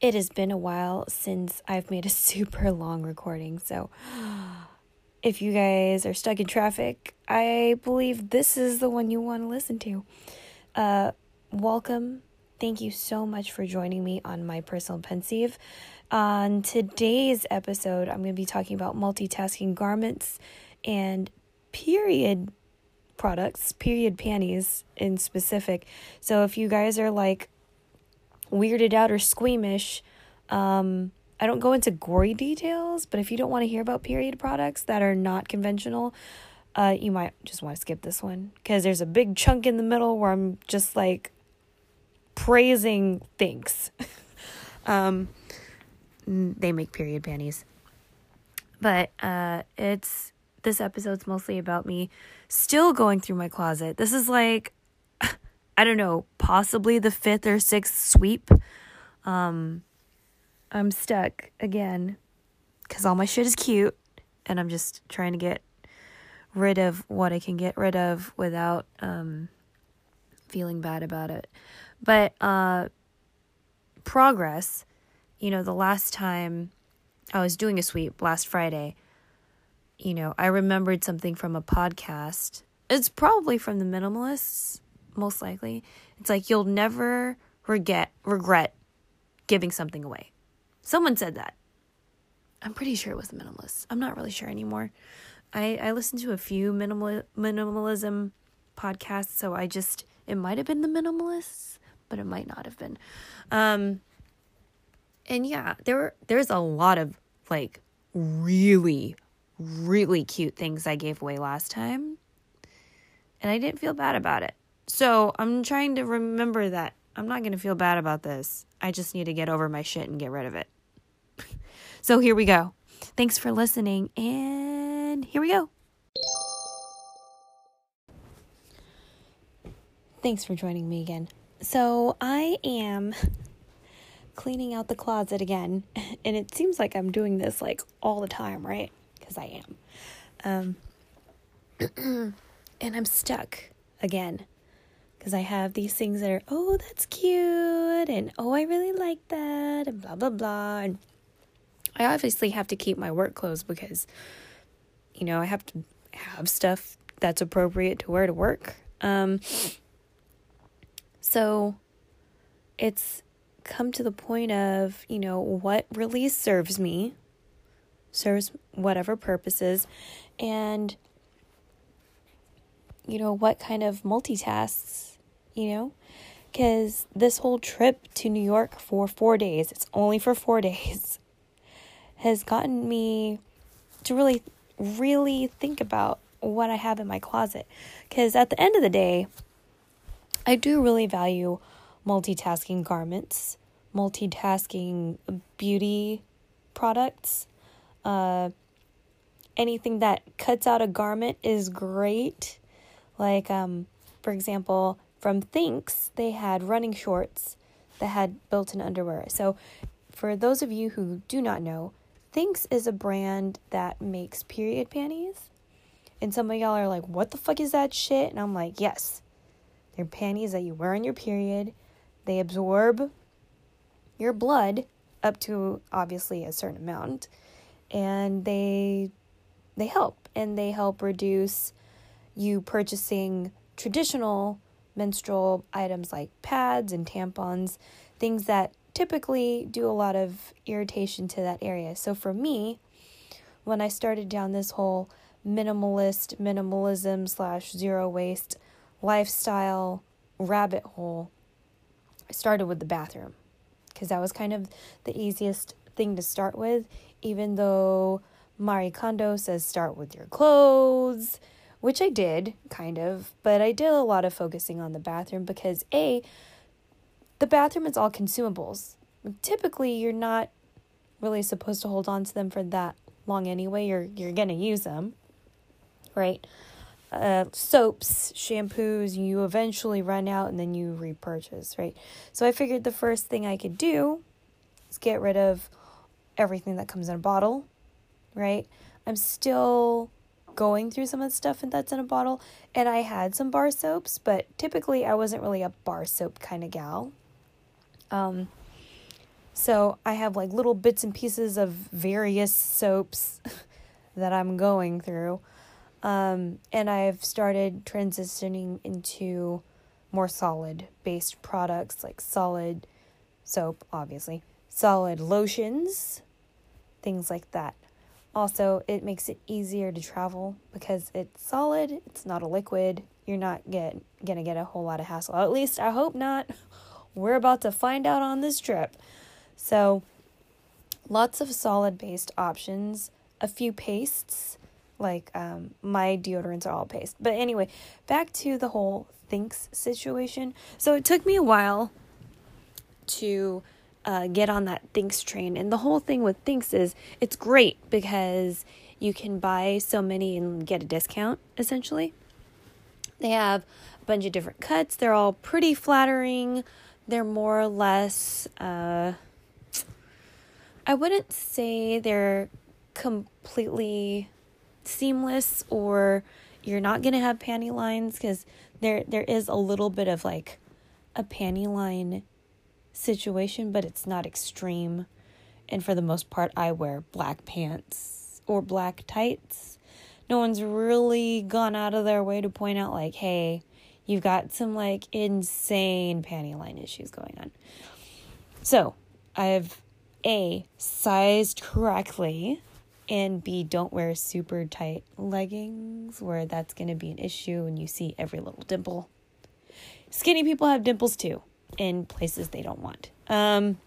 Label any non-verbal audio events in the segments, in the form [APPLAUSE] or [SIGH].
It has been a while since I've made a [LAUGHS] super long recording, so [GASPS] if you guys are stuck in traffic, I believe this is the one you want to listen to. Uh, welcome. Thank you so much for joining me on my personal pensive. On today's episode, I'm going to be talking about multitasking garments and period products, period panties in specific. So if you guys are like weirded out or squeamish, um, I don't go into gory details, but if you don't want to hear about period products that are not conventional, uh, you might just want to skip this one because there's a big chunk in the middle where I'm just like praising things. [LAUGHS] um, they make period panties, but uh, it's this episode's mostly about me still going through my closet. This is like I don't know, possibly the fifth or sixth sweep. Um I'm stuck again cuz all my shit is cute and I'm just trying to get rid of what I can get rid of without um feeling bad about it. But uh progress, you know, the last time I was doing a sweep last Friday, you know, I remembered something from a podcast. It's probably from the minimalists, most likely. It's like you'll never regret regret giving something away. Someone said that. I'm pretty sure it was the minimalists. I'm not really sure anymore. I I listened to a few minimal minimalism podcasts, so I just it might have been the minimalists, but it might not have been. Um and yeah, there were there's a lot of like really really cute things I gave away last time. And I didn't feel bad about it. So I'm trying to remember that I'm not going to feel bad about this. I just need to get over my shit and get rid of it. [LAUGHS] so here we go. Thanks for listening. And here we go. Thanks for joining me again. So I am [LAUGHS] cleaning out the closet again. [LAUGHS] And it seems like I'm doing this like all the time, right? because I am. Um, [CLEARS THROAT] and I'm stuck again because I have these things that are, oh, that's cute, and oh, I really like that, and blah, blah, blah. And I obviously have to keep my work clothes because, you know, I have to have stuff that's appropriate to wear to work. Um, so it's come to the point of, you know, what really serves me serves whatever purposes and you know what kind of multitasks you know? Because this whole trip to new york for four days it's only for four [LAUGHS] days has gotten me to really really think about what i have in my closet. Because at the end of the day i do really value multitasking garments multitasking beauty products. Uh, anything that cuts out a garment is great. Like, um, for example, from Thinx, they had running shorts that had built in underwear. So, for those of you who do not know, Thinx is a brand that makes period panties. And some of y'all are like, what the fuck is that shit? And I'm like, yes. They're panties that you wear on your period. They absorb your blood up to obviously a certain amount and they they help and they help reduce you purchasing traditional menstrual items like pads and tampons, things that typically do a lot of irritation to that area. So for me, when I started down this whole minimalist, minimalism slash zero waste lifestyle rabbit hole, I started with the bathroom because that was kind of the easiest thing to start with, even though Marie Kondo says start with your clothes, which I did, kind of, but I did a lot of focusing on the bathroom because A, the bathroom is all consumables. Typically, you're not really supposed to hold on to them for that long anyway. You're you're gonna use them, right? Uh, soaps, shampoos, you eventually run out and then you repurchase, right? So I figured the first thing I could do is get rid of everything that comes in a bottle, right? I'm still going through some of the stuff that's in a bottle, and I had some bar soaps, but typically I wasn't really a bar soap kind of gal. Um, So I have like little bits and pieces of various soaps [LAUGHS] that I'm going through. Um, and I've started transitioning into more solid based products like solid soap, obviously, solid lotions, things like that. Also, it makes it easier to travel because it's solid, it's not a liquid. You're not get, gonna get a whole lot of hassle. At least I hope not. [LAUGHS] We're about to find out on this trip. So, lots of solid based options, a few pastes, like um, my deodorants are all paste. But anyway, back to the whole Thinx situation. So, it took me a while to uh, get on that Thinx train. And the whole thing with Thinx is it's great because you can buy so many and get a discount essentially. They have a bunch of different cuts, they're all pretty flattering. They're more or less, uh, I wouldn't say they're completely seamless or you're not going to have panty lines because there there is a little bit of like a panty line situation, but it's not extreme. And for the most part, I wear black pants or black tights. No one's really gone out of their way to point out, like, hey, you've got some like insane panty line issues going on. So I've A, sized correctly, and B, don't wear super tight leggings where that's going to be an issue and you see every little dimple. Skinny people have dimples too in places they don't want. Um,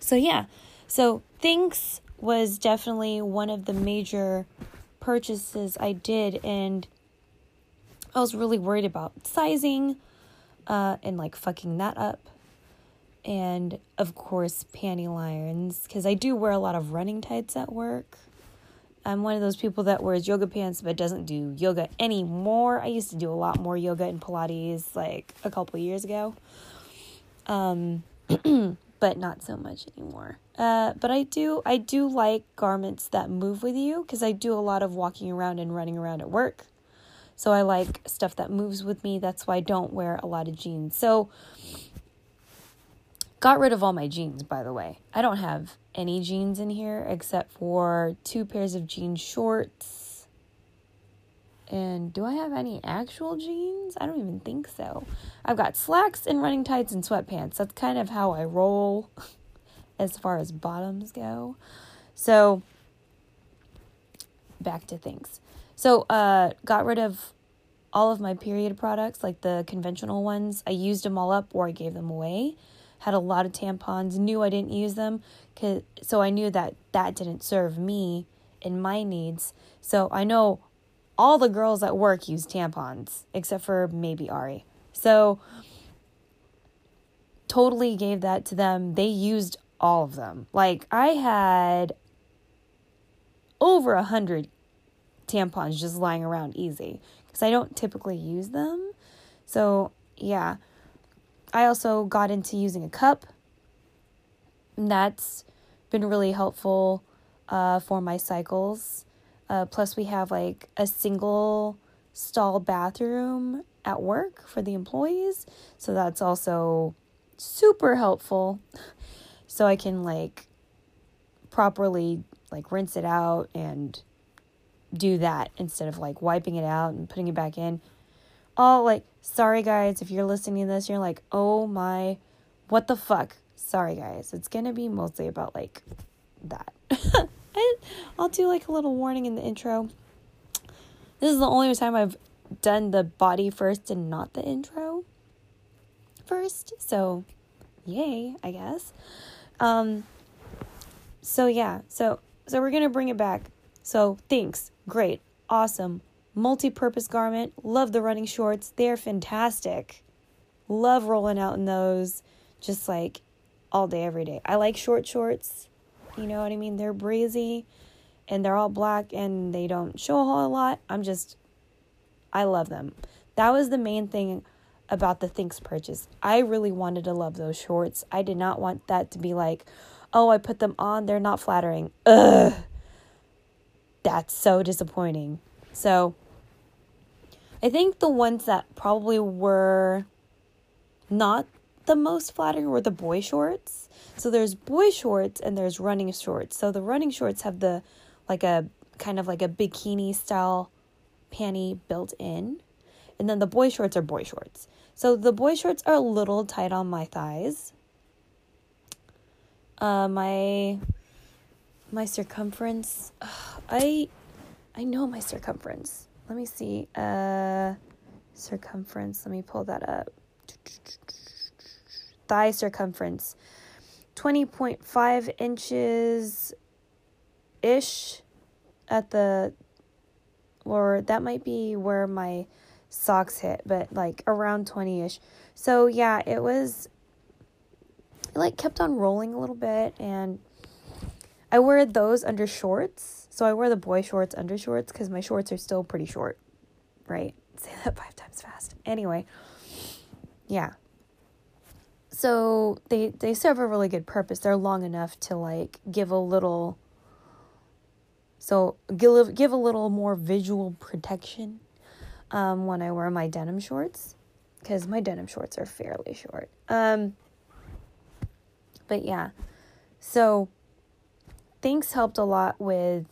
so, yeah. So, Thinx was definitely one of the major purchases I did, and I was really worried about sizing uh, and like fucking that up. And of course, panty lines, because I do wear a lot of running tights at work. I'm one of those people that wears yoga pants but doesn't do yoga anymore. I used to do a lot more yoga and Pilates like a couple years ago. Um, [CLEARS THROAT] but not so much anymore. Uh, but I do I do like garments that move with you because I do a lot of walking around and running around at work. So I like stuff that moves with me. That's why I don't wear a lot of jeans. So got rid of all my jeans by the way. I don't have any jeans in here except for two pairs of jean shorts. And do I have any actual jeans? I don't even think so. I've got slacks and running tights and sweatpants. That's kind of how I roll [LAUGHS] as far as bottoms go. So back to Thinx. So uh got rid of all of my period products like the conventional ones. I used them all up or I gave them away had a lot of tampons, knew I didn't use them, cause, so I knew that that didn't serve me and my needs. So I know all the girls at work use tampons, except for maybe Ari. So totally gave that to them. They used all of them. Like I had over a hundred tampons just lying around easy because I don't typically use them. So yeah. I also got into using a cup. And that's been really helpful uh, for my cycles. Uh, plus, we have like a single stall bathroom at work for the employees. So that's also super helpful. So I can like properly like rinse it out and do that instead of like wiping it out and putting it back in all like sorry guys if you're listening to this you're like oh my what the fuck? Sorry guys it's gonna be mostly about like that. [LAUGHS] I'll do like a little warning in the intro. This is the only time i've done the body first and not the intro first so yay i guess. Um so yeah so so we're gonna bring it back. So Thinx great awesome multi-purpose garment. Love the running shorts. They're fantastic. Love rolling out in those just like all day every day. I like short shorts. You know what I mean? They're breezy and they're all black and they don't show a whole lot. I'm just I love them. That was the main thing about the Thinx purchase. I really wanted to love those shorts. I did not want that to be like, "Oh, I put them on, they're not flattering." Ugh. That's so disappointing. So, I think the ones that probably were not the most flattering were the boy shorts. So there's boy shorts and there's running shorts. So the running shorts have the like a kind of like a bikini style panty built in. And then the boy shorts are boy shorts. So the boy shorts are a little tight on my thighs. Uh my my circumference [SIGHS] I I know my circumference. Let me see. Uh circumference. Let me pull that up. Thigh circumference 20.5 inches ish at the, or that might be where my socks hit, but like around 20 ish. So yeah, it was, it like kept on rolling a little bit and I wear those under shorts. So I wear the boy shorts under shorts because my shorts are still pretty short, right? [LAUGHS] Say that five times fast. Anyway, yeah. So they they serve a really good purpose. They're long enough to like give a little so give give a little more visual protection um, when I wear my denim shorts because my denim shorts are fairly short. Um, but yeah, so Thinx helped a lot with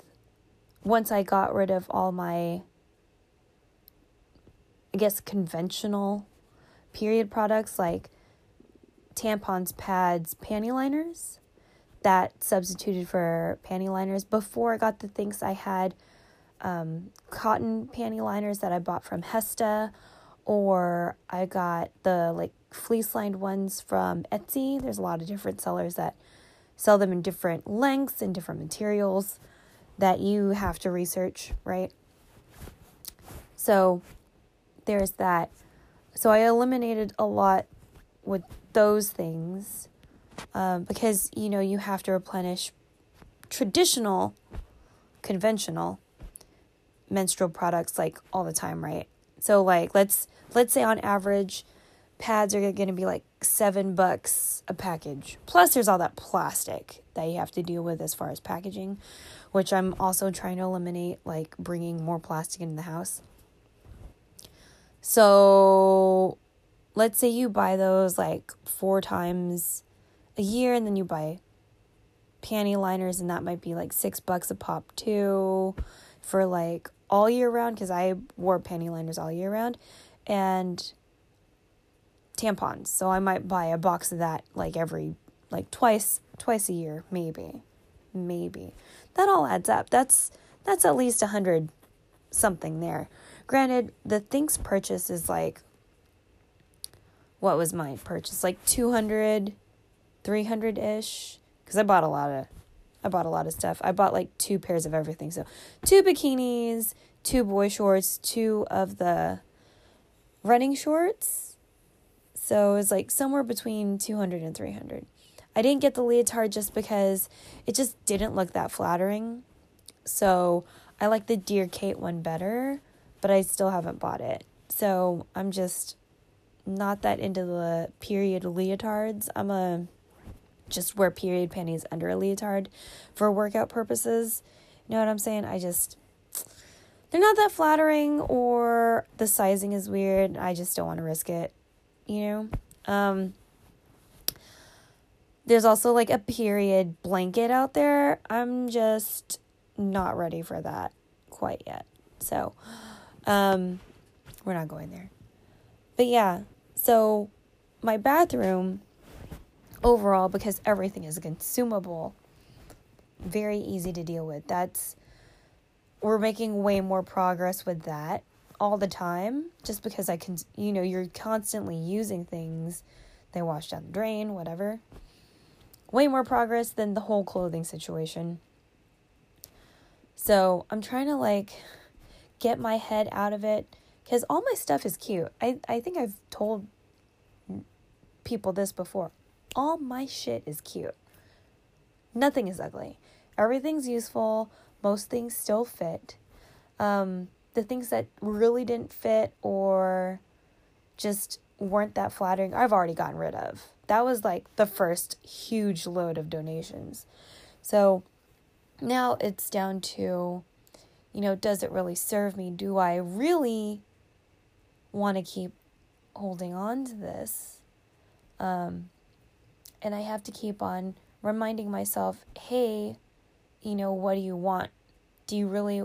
once I got rid of all my I guess conventional period products like tampons, pads, panty liners that substituted for panty liners. Before I got the Thinx I had um, cotton panty liners that I bought from Hesta, or I got the like fleece lined ones from Etsy. There's a lot of different sellers that sell them in different lengths and different materials that you have to research, right? So there's that. So I eliminated a lot with those things um, because you know you have to replenish traditional conventional menstrual products like all the time right so like let's let's say on average pads are going to be like seven bucks a package. Plus there's all that plastic that you have to deal with as far as packaging which i'm also trying to eliminate like bringing more plastic into the house. So let's say you buy those like four times a year and then you buy panty liners and that might be like six bucks a pop too for like all year round because I wore panty liners all year round. And tampons. So I might buy a box of that like every like twice twice a year maybe. Maybe. That all adds up. That's that's at least a hundred something there. Granted, the Thinx purchase is like what was my purchase? Like 200, 300 ish. Because I bought a lot of. I bought a lot of stuff. I bought like two pairs of everything. So, two bikinis, two boy shorts, two of the running shorts. So, it was like somewhere between 200 and 300. I didn't get the leotard just because it just didn't look that flattering. So, I like the Dear Kate one better, but I still haven't bought it. So, I'm just not that into the period leotards. I'm a just wear period panties under a leotard for workout purposes. You know what I'm saying? I just they're not that flattering or the sizing is weird. I just don't want to risk it, you know? Um there's also like a period blanket out there. I'm just not ready for that quite yet. So, um we're not going there. But yeah, so my bathroom overall, because everything is consumable, very easy to deal with. That's we're making way more progress with that all the time just because I can you know you're constantly using things they wash down the drain whatever way more progress than the whole clothing situation so I'm trying to like get my head out of it because all my stuff is cute. I, I think I've told people this before. All my shit is cute. Nothing is ugly. Everything's useful. Most things still fit. Um, the things that really didn't fit or just weren't that flattering, I've already gotten rid of. That was like the first huge load of donations. So now it's down to, you know, does it really serve me? Do I really want to keep holding on to this? Um, and I have to keep on reminding myself, hey, you know, what do you want? Do you really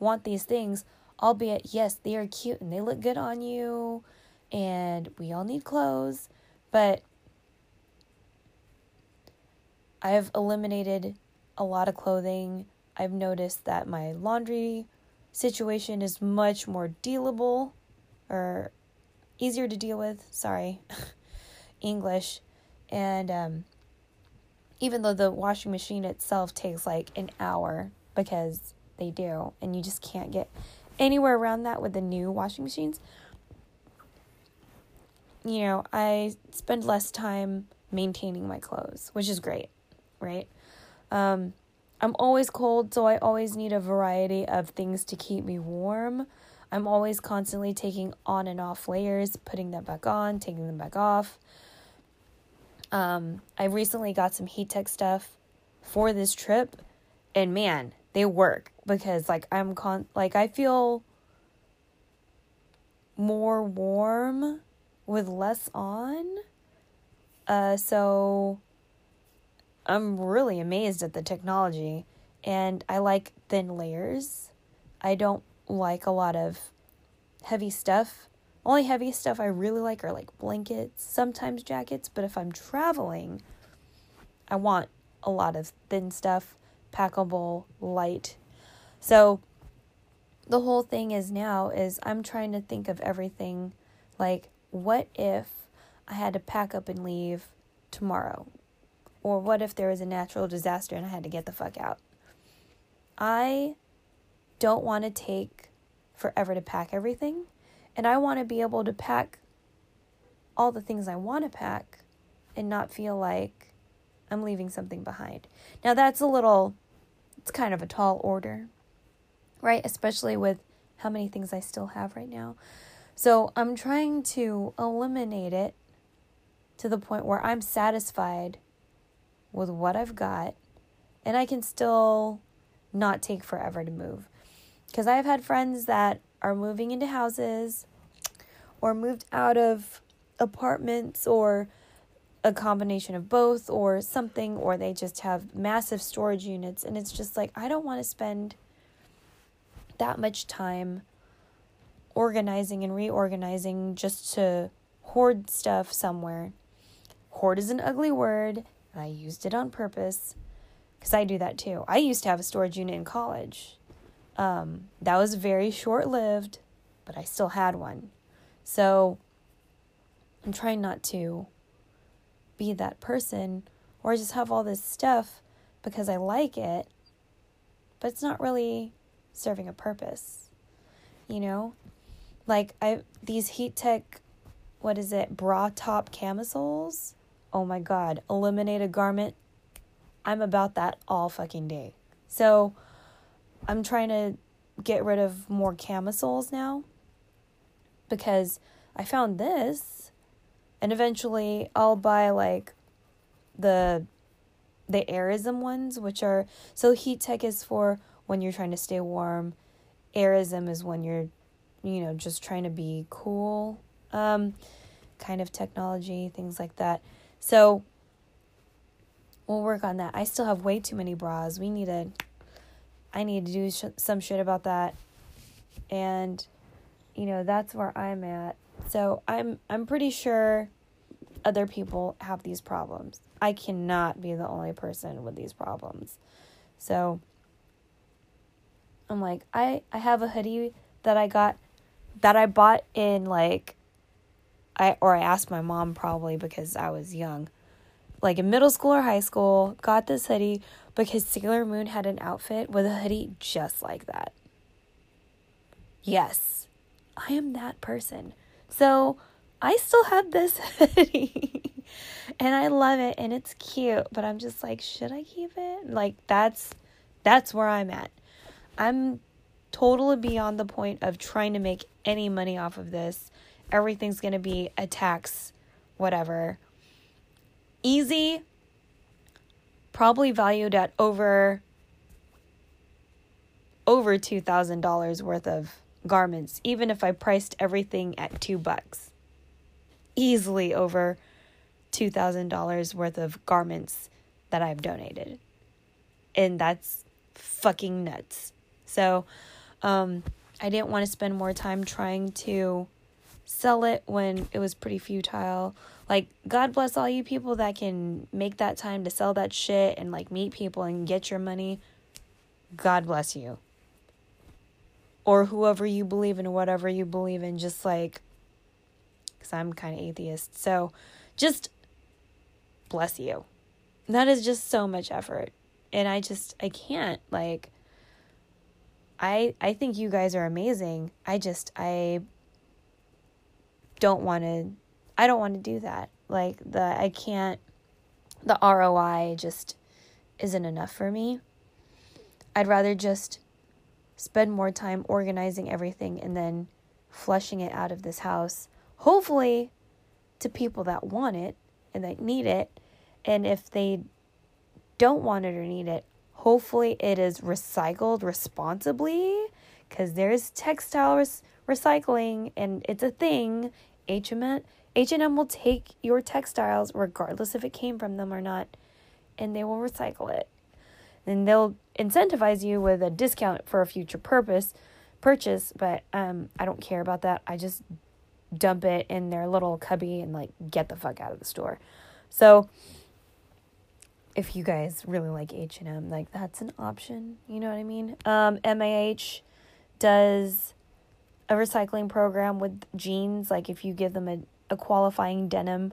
want these things? Albeit, yes, they are cute and they look good on you, and we all need clothes, but I have eliminated a lot of clothing. I've noticed that my laundry situation is much more dealable or easier to deal with. Sorry, [LAUGHS] English. And um, even though the washing machine itself takes like an hour because they do, and you just can't get anywhere around that with the new washing machines, you know, I spend less time maintaining my clothes, which is great, right? Um, I'm always cold, so I always need a variety of things to keep me warm. I'm always constantly taking on and off layers, putting them back on, taking them back off. Um, I recently got some heat tech stuff for this trip, and man, they work because like I'm con like I feel more warm with less on. Uh, so I'm really amazed at the technology, and I like thin layers. I don't like a lot of heavy stuff. Only heavy stuff I really like are like blankets, sometimes jackets, but if I'm traveling, I want a lot of thin stuff, packable, light. So the whole thing is now is I'm trying to think of everything like what if I had to pack up and leave tomorrow? Or what if there was a natural disaster and I had to get the fuck out? I don't want to take forever to pack everything. And I want to be able to pack all the things I want to pack and not feel like I'm leaving something behind. Now, that's a little, it's kind of a tall order, right? Especially with how many things I still have right now. So I'm trying to eliminate it to the point where I'm satisfied with what I've got and I can still not take forever to move. Because I've had friends that are moving into houses or moved out of apartments or a combination of both or something, or they just have massive storage units. And it's just like, I don't want to spend that much time organizing and reorganizing just to hoard stuff somewhere. Hoard is an ugly word, and I used it on purpose because I do that too. I used to have a storage unit in college. Um, that was very short lived, but I still had one. So I'm trying not to be that person or just have all this stuff because I like it, but it's not really serving a purpose. You know? Like I these heat tech what is it, bra top camisoles? Oh my god, eliminate a garment. I'm about that all fucking day. So I'm trying to get rid of more camisoles now because I found this and eventually I'll buy like the the Airism ones which are so heat tech is for when you're trying to stay warm. Airism is when you're you know just trying to be cool. Um kind of technology, things like that. So we'll work on that. I still have way too many bras. We need to I need to do sh- some shit about that. And you know, that's where I'm at. So I'm I'm pretty sure other people have these problems. I cannot be the only person with these problems. So I'm like, I I have a hoodie that I got that I bought in like I or I asked my mom probably because I was young. Like in middle school or high school, got this hoodie because Sailor Moon had an outfit with a hoodie just like that. Yes, I am that person. So I still have this [LAUGHS] hoodie and I love it and it's cute, but I'm just like, should I keep it? Like that's that's where I'm at. I'm totally beyond the point of trying to make any money off of this. Everything's going to be a tax whatever. Easy probably valued at over over $2,000 worth of garments even if I priced everything at 2 bucks. Easily over $2,000 worth of garments that I've donated. And that's fucking nuts. So, um, I didn't want to spend more time trying to sell it when it was pretty futile. Like, God bless all you people that can make that time to sell that shit and like meet people and get your money. God bless you. Or whoever you believe in, whatever you believe in, just like, because I'm kind of atheist. So just bless you. That is just so much effort. And I just, I can't. Like, I I think you guys are amazing. I just I don't want to I don't want to do that. Like the I can't the ROI just isn't enough for me. I'd rather just spend more time organizing everything and then flushing it out of this house. Hopefully to people that want it and that need it. And if they don't want it or need it, Hopefully, it is recycled responsibly because there's textile res- recycling and it's a thing. H&M, H&M will take your textiles regardless if it came from them or not and they will recycle it. And they'll incentivize you with a discount for a future purpose purchase, but um I don't care about that. I just dump it in their little cubby and like get the fuck out of the store. So if you guys really like H&M, like that's an option, you know what I mean? Um MAH does a recycling program with jeans like if you give them a, a qualifying denim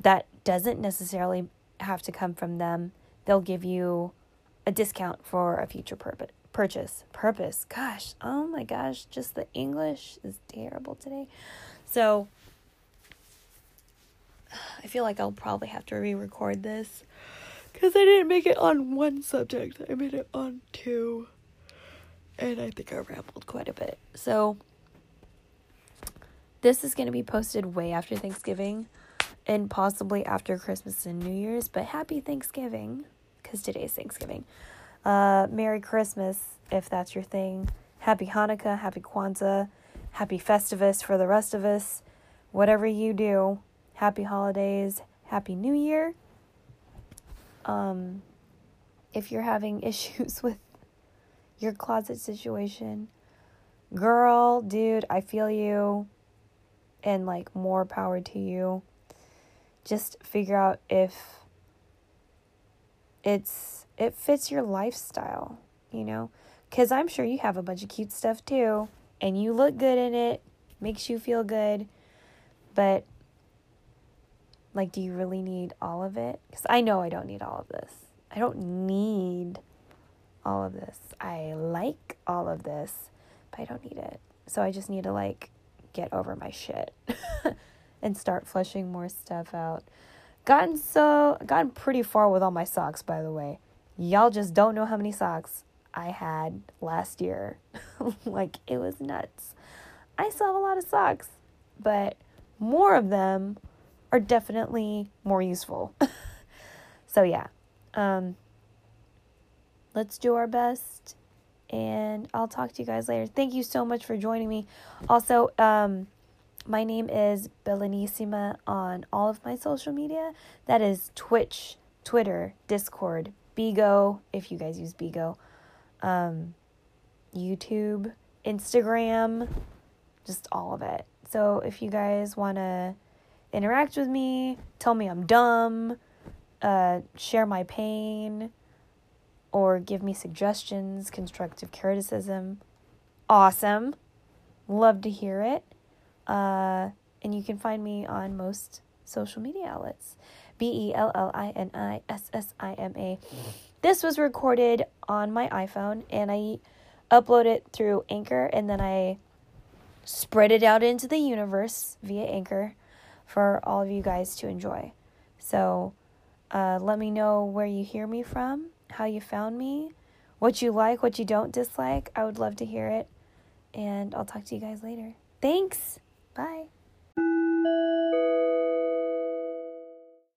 that doesn't necessarily have to come from them, they'll give you a discount for a future purpose purchase purpose gosh oh my gosh just the english is terrible today so i feel like i'll probably have to re-record this because I didn't make it on one subject, I made it on two. And I think I rambled quite a bit. So, this is going to be posted way after Thanksgiving and possibly after Christmas and New Year's. But happy Thanksgiving because today's Thanksgiving. Uh, Merry Christmas if that's your thing. Happy Hanukkah, Happy Kwanzaa, Happy Festivus for the rest of us. Whatever you do, Happy Holidays, Happy New Year um, if you're having [LAUGHS] issues with your closet situation, girl, dude, I feel you and like more power to you. Just figure out if it's it fits your lifestyle, you know? Cuz I'm sure you have a bunch of cute stuff too and you look good in it, makes you feel good. But like, do you really need all of it? Because I know I don't need all of this. I don't need all of this. I like all of this, but I don't need it. So I just need to, like, get over my shit [LAUGHS] and start flushing more stuff out. Gotten so, gotten pretty far with all my socks, by the way. Y'all just don't know how many socks I had last year. [LAUGHS] like, it was nuts. I still have a lot of socks, but more of them are definitely more useful. [LAUGHS] so yeah. Um let's do our best and I'll talk to you guys later. Thank you so much for joining me. Also, um my name is Bellinissima on all of my social media. That is Twitch, Twitter, Discord, Bigo, if you guys use Bigo, um, YouTube, Instagram, just all of it. So if you guys want to interact with me, tell me I'm dumb, uh, share my pain, or give me suggestions, constructive criticism. Awesome. Love to hear it. Uh, and you can find me on most social media outlets B E L L I N I S S I M A. This was recorded on my iPhone and I upload it through Anchor and then I spread it out into the universe via Anchor for all of you guys to enjoy. So uh, let me know where you hear me from, how you found me, what you like, what you don't dislike. I would love to hear it. And I'll talk to you guys later. Thanks. Bye.